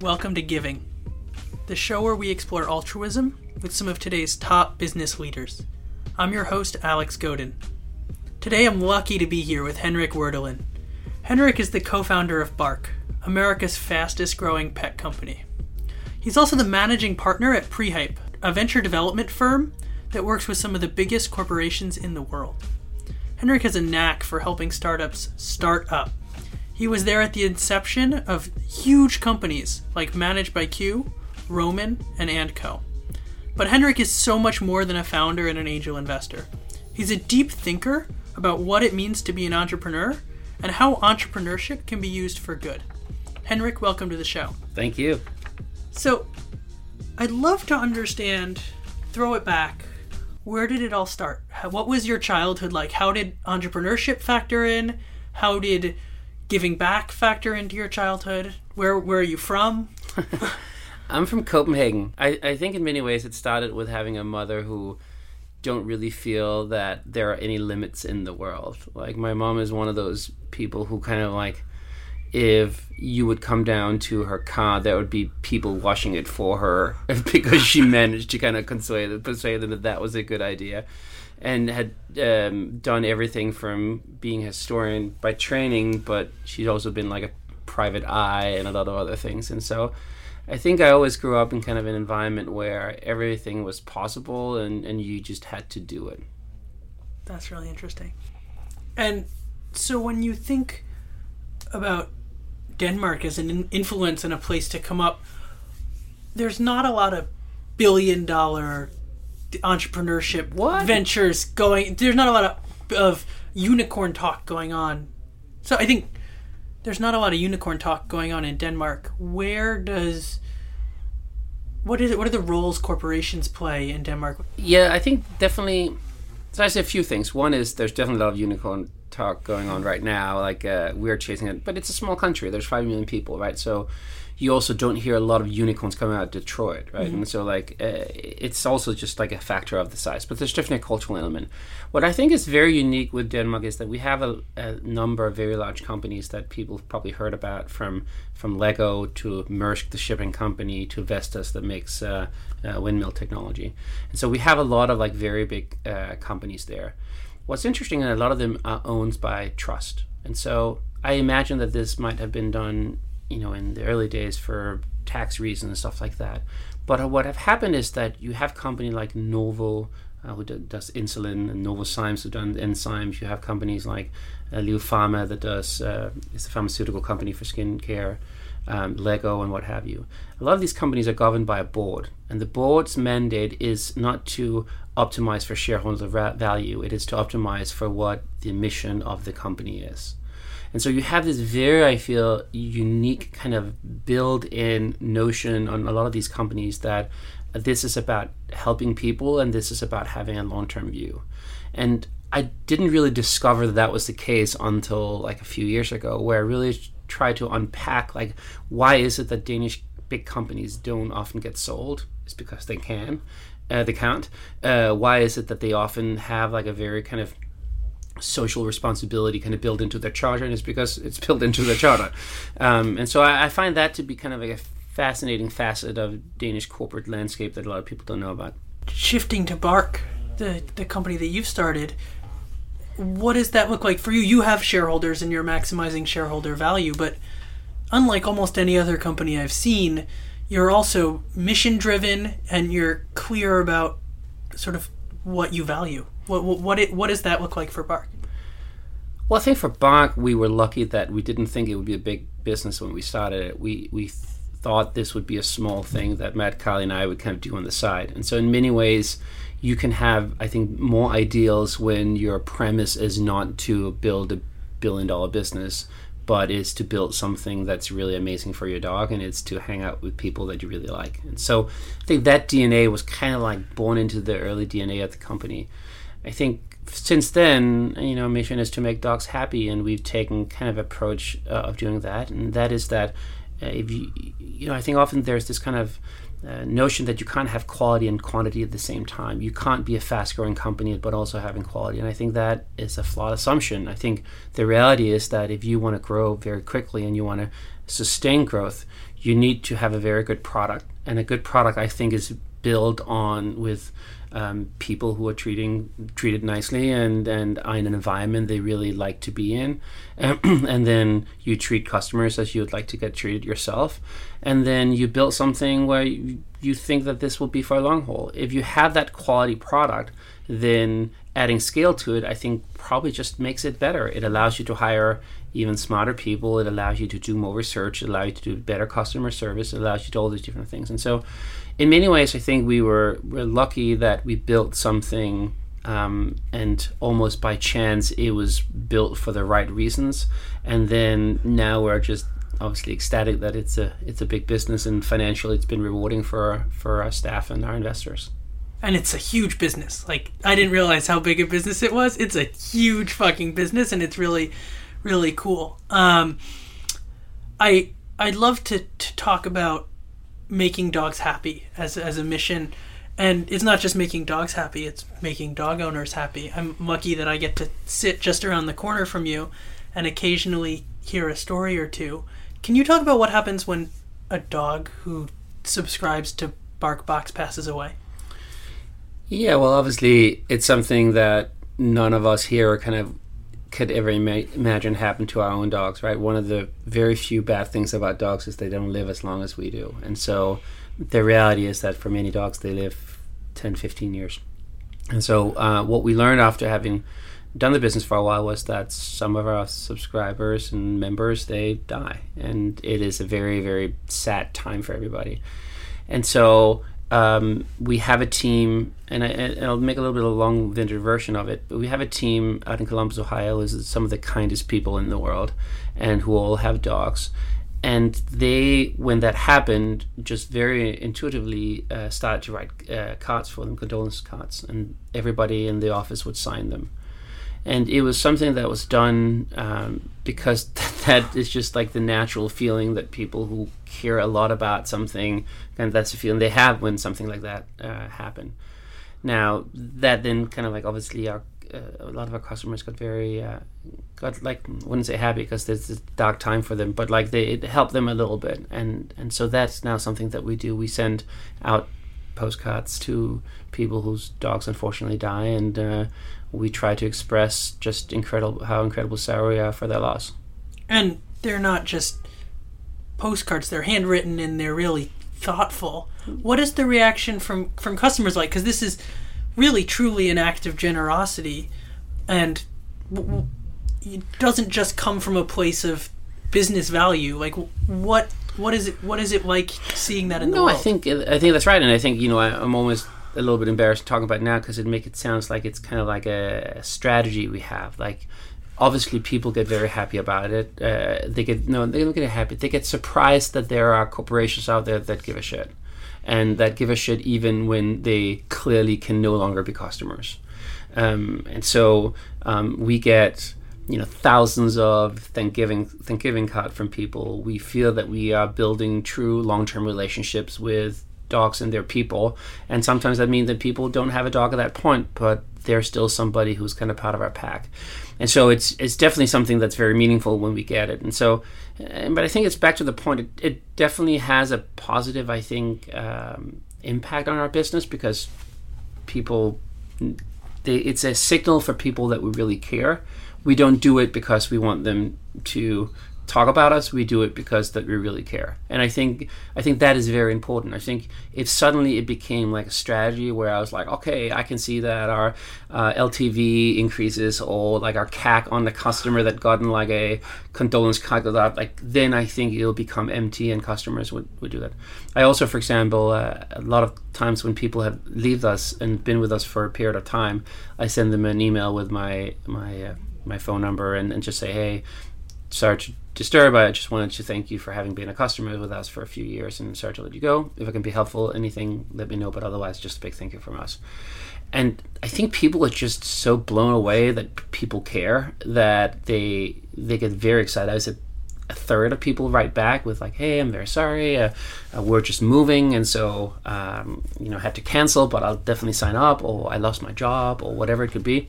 Welcome to Giving, the show where we explore altruism with some of today's top business leaders. I'm your host, Alex Godin. Today I'm lucky to be here with Henrik Werdelin. Henrik is the co founder of Bark, America's fastest growing pet company. He's also the managing partner at Prehype, a venture development firm that works with some of the biggest corporations in the world. Henrik has a knack for helping startups start up. He was there at the inception of huge companies like Managed by Q, Roman, and Andco. But Henrik is so much more than a founder and an angel investor. He's a deep thinker about what it means to be an entrepreneur and how entrepreneurship can be used for good. Henrik, welcome to the show. Thank you. So, I'd love to understand, throw it back. Where did it all start? What was your childhood like? How did entrepreneurship factor in? How did giving back factor into your childhood? Where where are you from? I'm from Copenhagen. I, I think in many ways it started with having a mother who don't really feel that there are any limits in the world. Like my mom is one of those people who kind of like if you would come down to her car, there would be people washing it for her because she managed to kind of persuade them, that that was a good idea, and had um, done everything from being a historian by training, but she'd also been like a private eye and a lot of other things, and so. I think I always grew up in kind of an environment where everything was possible and, and you just had to do it. That's really interesting. And so when you think about Denmark as an influence and a place to come up, there's not a lot of billion dollar entrepreneurship What? ventures going. There's not a lot of, of unicorn talk going on. So I think there's not a lot of unicorn talk going on in Denmark. Where does what is it? What are the roles corporations play in Denmark? Yeah, I think definitely. So I say a few things. One is there's definitely a lot of unicorn talk going on right now. Like uh, we're chasing it, but it's a small country. There's five million people, right? So you also don't hear a lot of unicorns coming out of Detroit, right? And so like uh, it's also just like a factor of the size. But there's definitely a cultural element. What I think is very unique with Denmark is that we have a, a number of very large companies that people have probably heard about from from Lego to Maersk, the shipping company, to Vestas that makes uh, uh, windmill technology. And so we have a lot of like very big uh, companies there. What's interesting, is a lot of them are owned by trust. And so I imagine that this might have been done, you know, in the early days for tax reasons and stuff like that. But what have happened is that you have company like Novo, uh, who do, does insulin, and Novozymes who done enzymes. You have companies like uh, Leo Pharma that does uh, a pharmaceutical company for skincare, um, Lego, and what have you. A lot of these companies are governed by a board, and the board's mandate is not to optimize for shareholder va- value. It is to optimize for what the mission of the company is. And so you have this very, I feel, unique kind of built in notion on a lot of these companies that this is about helping people and this is about having a long term view. And I didn't really discover that that was the case until like a few years ago, where I really tried to unpack like why is it that Danish big companies don't often get sold? It's because they can, uh, they can't. Uh, why is it that they often have like a very kind of social responsibility kind of built into their charter, and it's because it's built into their charter. Um, and so I, I find that to be kind of like a fascinating facet of Danish corporate landscape that a lot of people don't know about. shifting to Bark, the the company that you've started, what does that look like for you? You have shareholders and you're maximizing shareholder value, but unlike almost any other company I've seen, you're also mission driven and you're clear about sort of what you value. What what what, it, what does that look like for Bark? Well, I think for Bark, we were lucky that we didn't think it would be a big business when we started it. We we th- thought this would be a small thing that Matt Carley and I would kind of do on the side. And so, in many ways, you can have, I think, more ideals when your premise is not to build a billion dollar business, but is to build something that's really amazing for your dog and it's to hang out with people that you really like. And so, I think that DNA was kind of like born into the early DNA of the company. I think since then, you know, mission is to make dogs happy, and we've taken kind of approach uh, of doing that, and that is that uh, if you, you know, I think often there's this kind of uh, notion that you can't have quality and quantity at the same time. You can't be a fast-growing company but also having quality, and I think that is a flawed assumption. I think the reality is that if you want to grow very quickly and you want to sustain growth, you need to have a very good product, and a good product I think is built on with um, people who are treating treated nicely and and in an environment they really like to be in, and then you treat customers as you would like to get treated yourself, and then you build something where you, you think that this will be for a long haul. If you have that quality product, then adding scale to it, I think probably just makes it better. It allows you to hire even smarter people. It allows you to do more research. It allows you to do better customer service. It allows you to do all these different things. And so, in many ways, I think we were, were lucky that we built something um, and almost by chance it was built for the right reasons. And then now we're just obviously ecstatic that it's a it's a big business and financially it's been rewarding for for our staff and our investors and it's a huge business. Like I didn't realize how big a business it was. It's a huge fucking business, and it's really, really cool. Um, I I'd love to, to talk about making dogs happy as as a mission, and it's not just making dogs happy; it's making dog owners happy. I'm lucky that I get to sit just around the corner from you, and occasionally hear a story or two. Can you talk about what happens when a dog who subscribes to BarkBox passes away? Yeah, well, obviously, it's something that none of us here are kind of could ever ima- imagine happen to our own dogs, right? One of the very few bad things about dogs is they don't live as long as we do. And so the reality is that for many dogs, they live 10, 15 years. And so uh, what we learned after having done the business for a while was that some of our subscribers and members, they die. And it is a very, very sad time for everybody. And so um, we have a team, and, I, will make a little bit of a long-winded version of it. But we have a team out in Columbus, Ohio, is some of the kindest people in the world, and who all have dogs. And they, when that happened, just very intuitively uh, started to write uh, cards for them, condolence cards, and everybody in the office would sign them and it was something that was done um, because that is just like the natural feeling that people who care a lot about something and that's the feeling they have when something like that uh, happened. Now that then kind of like obviously our uh, a lot of our customers got very uh, got like wouldn't say happy because there's a dark time for them but like they it helped them a little bit. And and so that's now something that we do. We send out postcards to people whose dogs unfortunately die and uh, we try to express just incredible how incredible sorry we are for their loss. And they're not just postcards; they're handwritten and they're really thoughtful. What is the reaction from from customers like? Because this is really truly an act of generosity, and it doesn't just come from a place of business value. Like what what is it what is it like seeing that in the no, world? No, I think I think that's right, and I think you know I, I'm almost a little bit embarrassed talking about now because it make it sounds like it's kind of like a strategy we have. Like, obviously, people get very happy about it. Uh, they get no, they don't get happy. They get surprised that there are corporations out there that give a shit, and that give a shit even when they clearly can no longer be customers. Um, and so um, we get you know thousands of Thanksgiving Thanksgiving card from people. We feel that we are building true long term relationships with dogs and their people. And sometimes that means that people don't have a dog at that point, but they're still somebody who's kind of part of our pack. And so it's it's definitely something that's very meaningful when we get it. And so, but I think it's back to the point. It, it definitely has a positive, I think, um, impact on our business because people, they, it's a signal for people that we really care. We don't do it because we want them to talk about us. We do it because that we really care. And i think i think that is very important. I think if suddenly it became like a strategy where i was like okay i can see that our uh, ltv increases or like our cac on the customer that gotten like a condolence card that like then i think it'll become empty and customers would, would do that. I also for example uh, a lot of times when people have left us and been with us for a period of time i send them an email with my my uh, my phone number and, and just say hey sorry to disturb. I just wanted to thank you for having been a customer with us for a few years and sorry to let you go. If I can be helpful, anything, let me know. But otherwise, just a big thank you from us. And I think people are just so blown away that people care that they they get very excited. I said a third of people write back with like, "Hey, I'm very sorry. Uh, uh, we're just moving, and so um, you know had to cancel, but I'll definitely sign up, or I lost my job, or whatever it could be."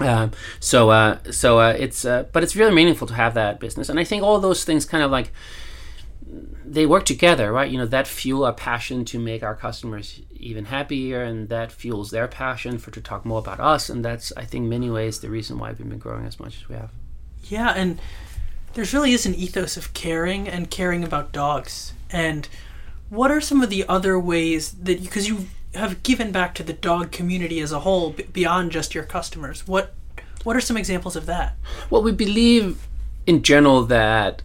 Um, so uh, so uh, it's uh, but it's really meaningful to have that business, and I think all those things kind of like they work together, right? You know, that fuel our passion to make our customers even happier, and that fuels their passion for to talk more about us, and that's I think many ways the reason why we've been growing as much as we have. Yeah, and there's really is an ethos of caring and caring about dogs. And what are some of the other ways that because you have given back to the dog community as a whole b- beyond just your customers? What what are some examples of that? Well, we believe in general that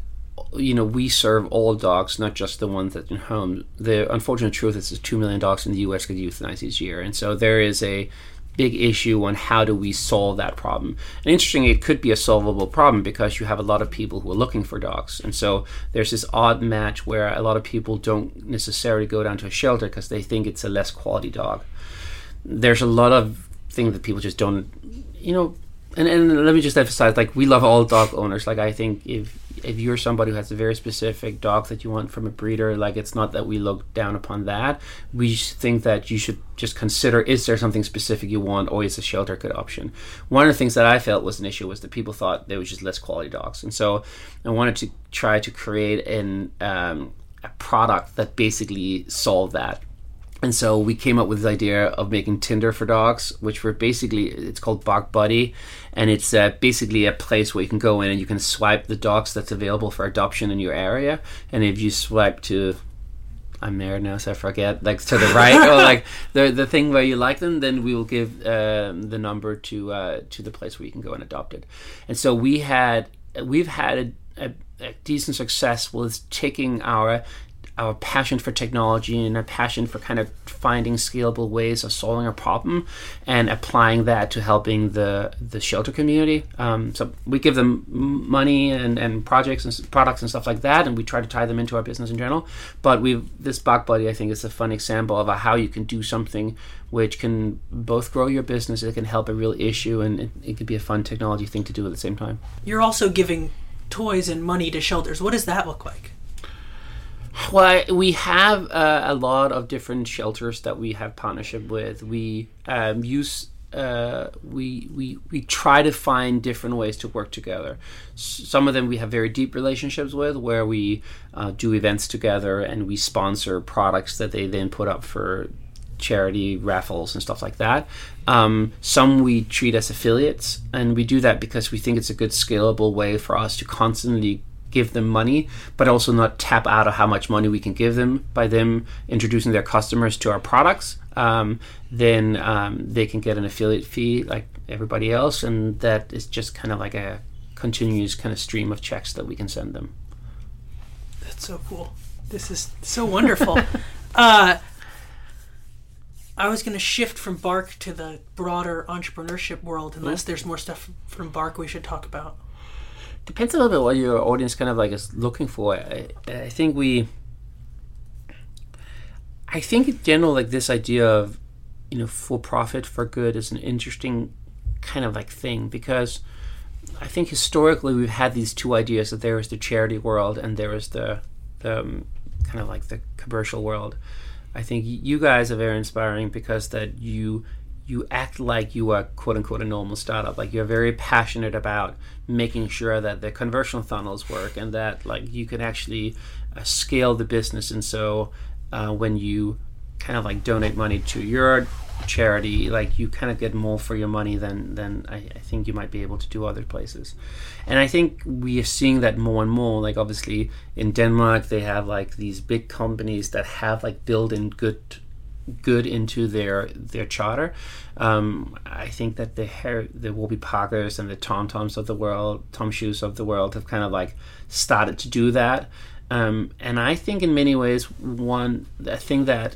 you know we serve all dogs, not just the ones that in home. The unfortunate truth is, two million dogs in the U.S. get euthanized each year, and so there is a big issue on how do we solve that problem. And interestingly, it could be a solvable problem because you have a lot of people who are looking for dogs, and so there's this odd match where a lot of people don't necessarily go down to a shelter because they think it's a less quality dog. There's a lot of things that people just don't, you know. And, and let me just emphasize, like we love all dog owners. Like I think if if you're somebody who has a very specific dog that you want from a breeder, like it's not that we look down upon that. We think that you should just consider is there something specific you want, or is a shelter a good option? One of the things that I felt was an issue was that people thought there was just less quality dogs, and so I wanted to try to create an um, a product that basically solved that and so we came up with this idea of making Tinder for dogs, which were basically it's called Dog Buddy, and it's uh, basically a place where you can go in and you can swipe the dogs that's available for adoption in your area, and if you swipe to I'm there now, so I forget. Like to the right, or like the the thing where you like them, then we will give um, the number to uh, to the place where you can go and adopt it. And so we had we've had a, a, a decent success with taking our our passion for technology and a passion for kind of finding scalable ways of solving a problem and applying that to helping the the shelter community. Um, so we give them money and, and projects and products and stuff like that, and we try to tie them into our business in general. But we this Dog Buddy I think is a fun example of how you can do something which can both grow your business, it can help a real issue, and it, it could be a fun technology thing to do at the same time. You're also giving toys and money to shelters. What does that look like? Well, we have uh, a lot of different shelters that we have partnership with. We um, use uh, we we we try to find different ways to work together. Some of them we have very deep relationships with, where we uh, do events together and we sponsor products that they then put up for charity raffles and stuff like that. Um, some we treat as affiliates, and we do that because we think it's a good scalable way for us to constantly give them money, but also not tap out of how much money we can give them by them introducing their customers to our products. Um, then um, they can get an affiliate fee like everybody else, and that is just kind of like a continuous kind of stream of checks that we can send them. That's so cool. This is so wonderful. uh, I was going to shift from Bark to the broader entrepreneurship world, unless there's more stuff from Bark we should talk about depends a little bit what your audience kind of like is looking for. I, I think we, I think in general, like this idea of, you know, for profit for good is an interesting kind of like thing because I think historically we've had these two ideas that there is the charity world and there is the, the um, kind of like the commercial world. I think you guys are very inspiring because that you you act like you are quote unquote a normal startup. Like you're very passionate about making sure that the conversion funnels work and that like you can actually uh, scale the business. And so uh, when you kind of like donate money to your charity like you kind of get more for your money than than I, I, think you might be able to do other places. And i think we are seeing that more and more. Like obviously in denmark they have like these big companies that have like built in good good into their their charter. Um, I think that the hair, the Warby Parkers and the Tom Toms of the world, Tom Shoes of the world, have kind of like started to do that. Um, and I think in many ways, one the thing that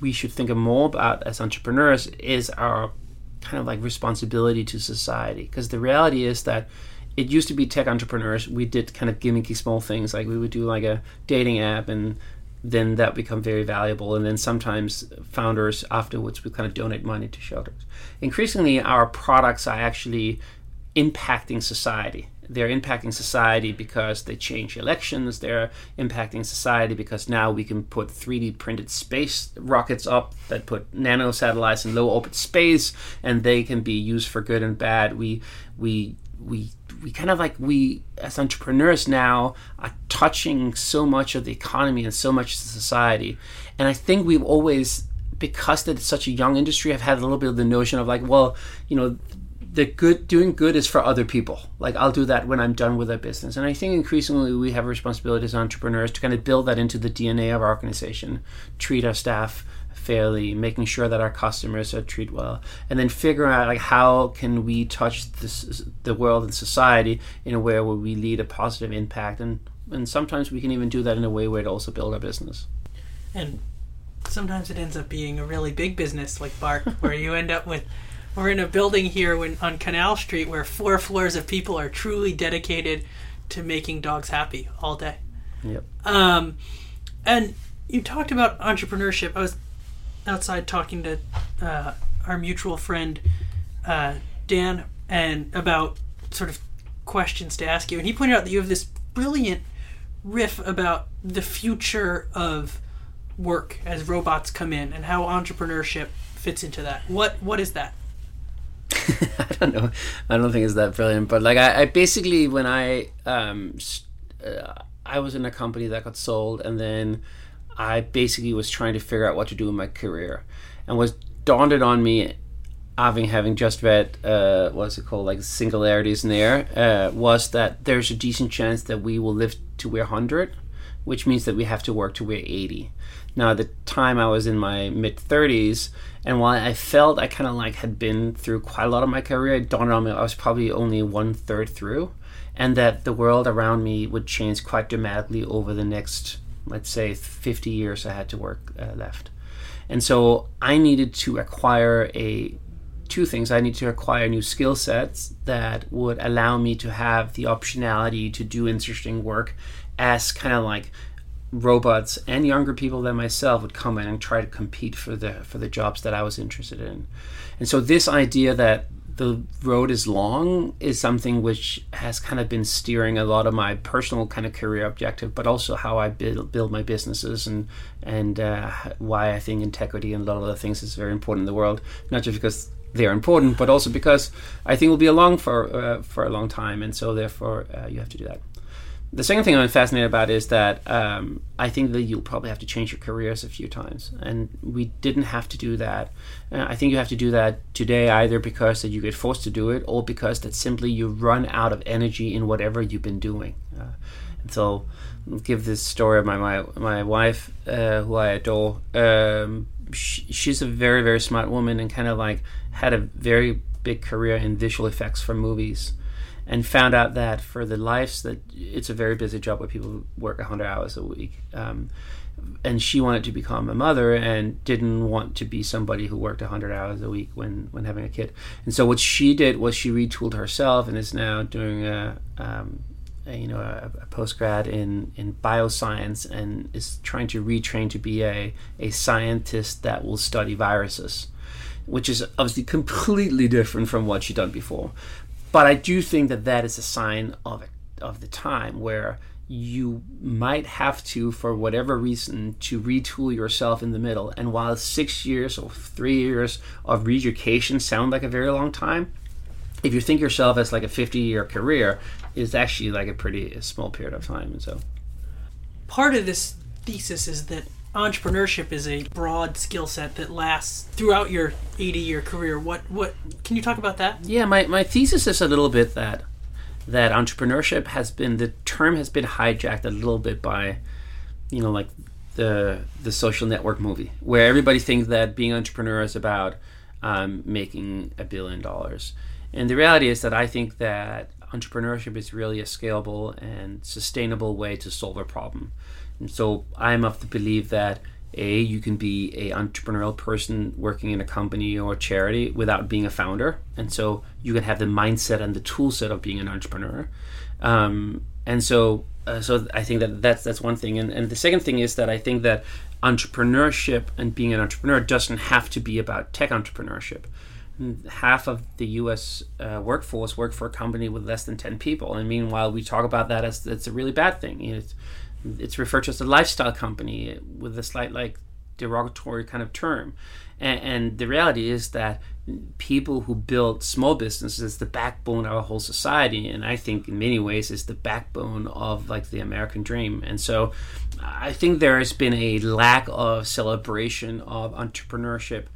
we should think more about as entrepreneurs is our kind of like responsibility to society. Because the reality is that it used to be tech entrepreneurs. We did kind of gimmicky small things, like we would do like a dating app and then that become very valuable. And then sometimes founders afterwards would kind of donate money to shelters. Increasingly, our products are actually impacting society. They're impacting society because they change elections. They're impacting society because now we can put 3D printed space rockets up that put nano satellites in low orbit space, and they can be used for good and bad. We we we we kind of like we as entrepreneurs now are touching so much of the economy and so much of society. And i think we've always because that it's such a young industry i've had a little bit of the notion of like well you know the good doing good is for other people. Like i'll do that when i'm done with a business. And i think increasingly we have a responsibility as entrepreneurs to kind of build that into the dna of our organization treat our staff fairly, making sure that our customers are treated well, and then figuring out like how can we touch this, the world and society in a way where we lead a positive impact, and and sometimes we can even do that in a way where it also build our business. And sometimes it ends up being a really big business like Bark, where you end up with. We're in a building here when, on Canal Street where four floors of people are truly dedicated to making dogs happy all day. Yep. Um, and you talked about entrepreneurship. I was outside talking to uh, our mutual friend uh, Dan and about sort of questions to ask you, and he pointed out that you have this brilliant riff about the future of work as robots come in and how entrepreneurship fits into that. What what is that? I don't know. I don't think it's that brilliant, but like I, I basically when I um, uh, I was in a company that got sold, and then I basically was trying to figure out what to do in my career, and was dawned on me, having having just read uh, what's it called, like Singularities in the Air, uh, was that there's a decent chance that we will live to we're hundred, which means that we have to work to we're eighty. Now, at the time, I was in my mid thirties, and while I felt I kind of like had been through quite a lot of my career, it dawned on me I was probably only one third through, and that the world around me would change quite dramatically over the next let's say 50 years I had to work uh, left. And so I needed to acquire a two things. I need to acquire new skill sets that would allow me to have the optionality to do interesting work as kind of like robots and younger people than myself would come in and try to compete for the for the jobs that I was interested in. And so this idea that the road is long is something which has kind of been steering a lot of my personal kind of career objective, but also how I build, build my businesses and and uh, why I think integrity and a lot of other things is very important in the world. Not just because they're important, but also because I think we'll be along for uh, for a long time, and so therefore uh, you have to do that the second thing I'm fascinated about is that um, I think that you'll probably have to change your careers a few times, and we didn't have to do that. Uh, I think you have to do that today either because that you get forced to do it, or because that simply you run out of energy in whatever you've been doing. Uh, and so, I'll give this story of my my my wife, uh, who I adore. Um, she, she's a very very smart woman, and kind of like had a very big career in visual effects for movies and found out that for the lives that it's a very busy job where people work 100 hours a week. Um, and she wanted to become a mother and didn't want to be somebody who worked 100 hours a week when, when having a kid. And so what she did was she retooled herself and is now doing a, um, a you know a, a post grad in, in bioscience and is trying to retrain to be a, a scientist that will study viruses which is obviously completely different from what she'd done before but I do think that that is a sign of of the time where you might have to, for whatever reason, to retool yourself in the middle. And while six years or three years of re-education sound like a very long time, if you think yourself as like a 50 year career, it's actually like a pretty small period of time. And so, part of this thesis is that entrepreneurship is a broad skill set that lasts throughout your 80 year career. What what can you talk about that? Yeah, my, my thesis is a little bit that that entrepreneurship has been the term has been hijacked a little bit by you know like the the social network movie where everybody thinks that being entrepreneur is about um, making a billion dollars and the reality is that i think that entrepreneurship is really a scalable and sustainable way to solve a problem and so I'm of the belief that a you can be a entrepreneurial person working in a company or a charity without being a founder, and so you can have the mindset and the tool set of being an entrepreneur. Um, and so uh, so I think that that's that's one thing. And, and the second thing is that I think that entrepreneurship and being an entrepreneur doesn't have to be about tech entrepreneurship. Half of the U.S. Uh, workforce work for a company with less than ten people, and meanwhile we talk about that as it's a really bad thing. Know, it's referred to as a lifestyle company with a slight like derogatory kind of term. And, and, the reality is that people who build small businesses is the backbone of our whole society and i think in many ways is the backbone of like the american dream. And so i think there has been a lack of celebration of entrepreneurship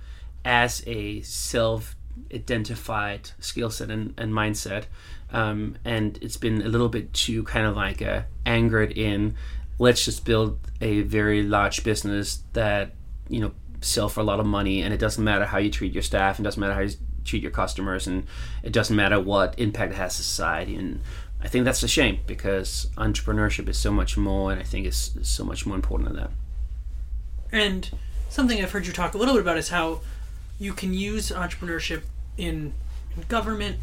as a self identified skill set and, and mindset. Um, and it's been a little bit too kind of like uh, angered in let's just build a very large business that you know sell for a lot of money, and it doesn't matter how you treat your staff, and doesn't matter how you treat your customers, and it doesn't matter what impact it has to society. And I think that's a shame because entrepreneurship is so much more, and I think it's so much more important than that. And something I've heard you talk a little bit about is how you can use entrepreneurship in, in government,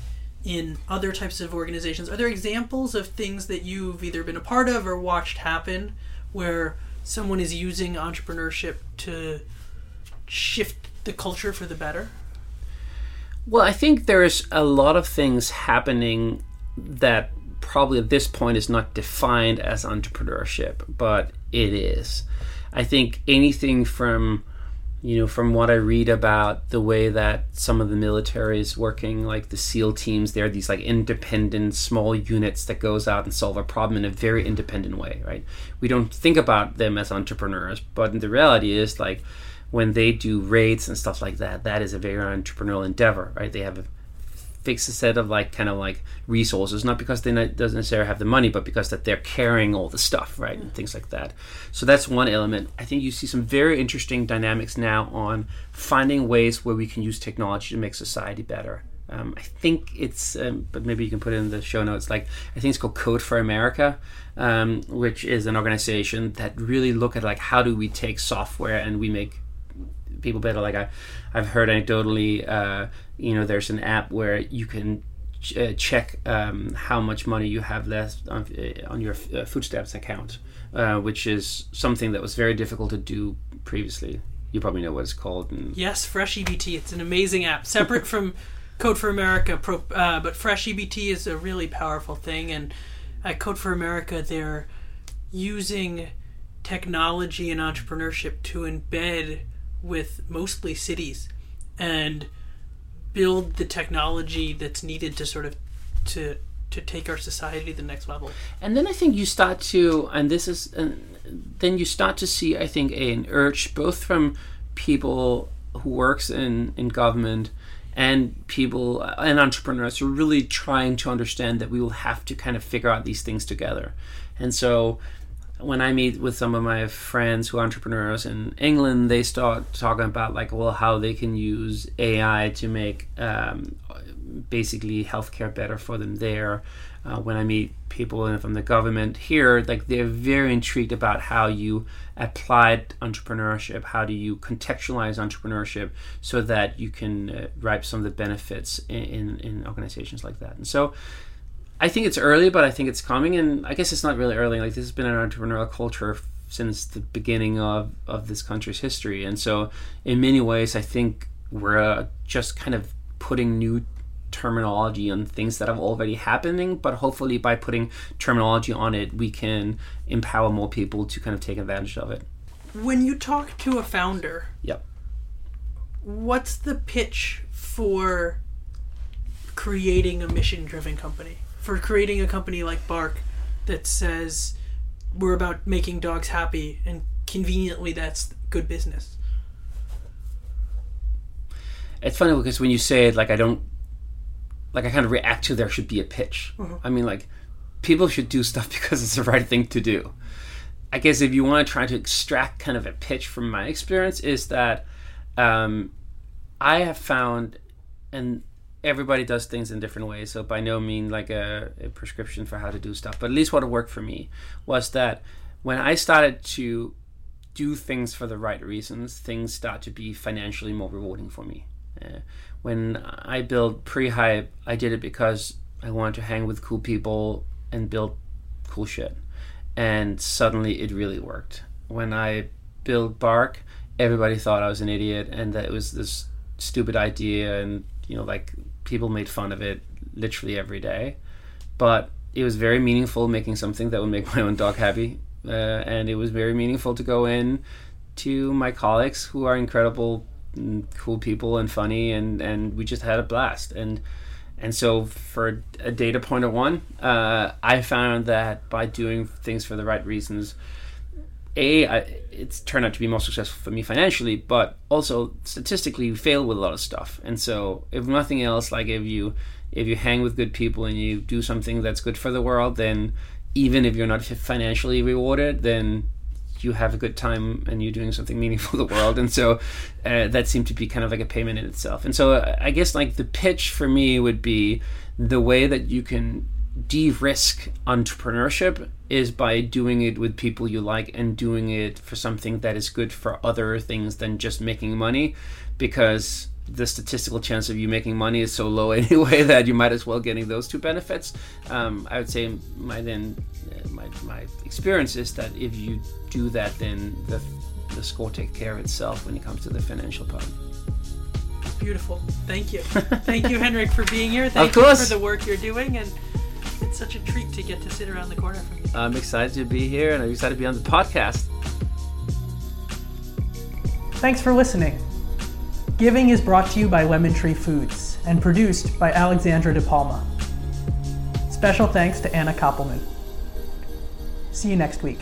in other types of organizations. Are there examples of things that you've either been a part of or watched happen where someone is using entrepreneurship to shift the culture for the better? Well, I think there's a lot of things happening that probably at this point is not defined as entrepreneurship, but it is. I think anything from you know, from what I read about the way that some of the military is working, like the SEAL teams, they're these like independent small units that goes out and solve a problem in a very independent way, right? We don't think about them as entrepreneurs, but the reality is like when they do raids and stuff like that, that is a very entrepreneurial endeavor, right? They have a fixed set of like kind of like resources, not because they not, doesn't necessarily have the money, but because that they're carrying all the stuff, right, and things like that. So that's one element. I think you see some very interesting dynamics now on finding ways where we can use technology to make society better. Um, I think it's, um, but maybe you can put it in the show notes. Like I think it's called Code for America, um, which is an organization that really look at like how do we take software and we make people better. Like I, I've heard anecdotally, uh, you know, there's an app where you can ch- uh, check um, how much money you have left on, uh, on your uh, food stamps account, uh, which is something that was very difficult to do previously. You probably know what it's called. And yes, Fresh EBT. It's an amazing app, separate from Code for America. Pro, uh, but Fresh EBT is a really powerful thing, and at Code for America, they're using technology and entrepreneurship to embed with mostly cities and build the technology that's needed to sort of to to take our society to the next level. And then I think you start to, and this is, and then you start to see, I think, an urge both from people who works in in government and people and entrepreneurs are really trying to understand that we will have to kind of figure out these things together. And so when I meet with some of my friends who are entrepreneurs in England, they start talking about like, well, how they can use AI to make um, basically healthcare better for them there. Uh, when I meet people from the government here, like they're very intrigued about how you applied entrepreneurship, how do you contextualize entrepreneurship so that you can uh, reap some of the benefits in, in, in organizations like that. And so I think it's early, but I think it's coming, and I guess it's not really early. Like this has been an entrepreneurial culture since the beginning of of this country's history, and so in many ways, I think we're uh, just kind of putting new terminology on things that have already happening but hopefully by putting terminology on it we can empower more people to kind of take advantage of it. When you talk to a founder yep. what's the pitch for creating a mission driven company for creating a company like Bark that says we're about making dogs happy and conveniently that's good business. It's funny because when you say it, like I don't, like I kind of react to there should be a pitch. Mm-hmm. I mean, like people should do stuff because it's the right thing to do. I guess if you want to try to extract kind of a pitch from my experience, is that um, I have found, and everybody does things in different ways. So by no means like a, a, prescription for how to do stuff. But at least what worked for me was that when I started to do things for the right reasons, things start to be financially more rewarding for me. Uh, when I built Prehype, I did it because I wanted to hang with cool people and build cool shit. And suddenly it really worked. When I built Bark, everybody thought I was an idiot and that it was this stupid idea and you know like people made fun of it literally every day, but it was very meaningful making something that would make my own dog happy, uh, and it was very meaningful to go in to my colleagues who are incredible mm, cool people and funny, and and we just had a blast. And and so for a data point of one, uh, I found that by doing things for the right reasons, a I, it's turned out to be more successful for me financially, but also statistically, you fail with a lot of stuff. And so, if nothing else, like if you if you hang with good people and you do something that's good for the world, then even if you're not financially rewarded, then you have a good time and you're doing something meaningful for the world. And so uh, that seemed to be kind of like a payment in itself. And so I guess like the pitch for me would be the way that you can de-risk entrepreneurship is by doing it with people you like and doing it for something that is good for other things than just making money because the statistical chance of you making money is so low anyway that you might as well getting those two benefits. Um, I would say my then uh, my, my experience is that if you do that, then the the score takes care of itself when it comes to the financial part. Beautiful. Thank you. Thank you, Henrik, for being here. Thank of course. you for the work you're doing, and it's such a treat to get to sit around the corner from you. I'm excited to be here, and I'm excited to be on the podcast. Thanks for listening. Giving is brought to you by Lemon Tree Foods and produced by Alexandra De Palma. Special thanks to Anna Koppelman. See you next week.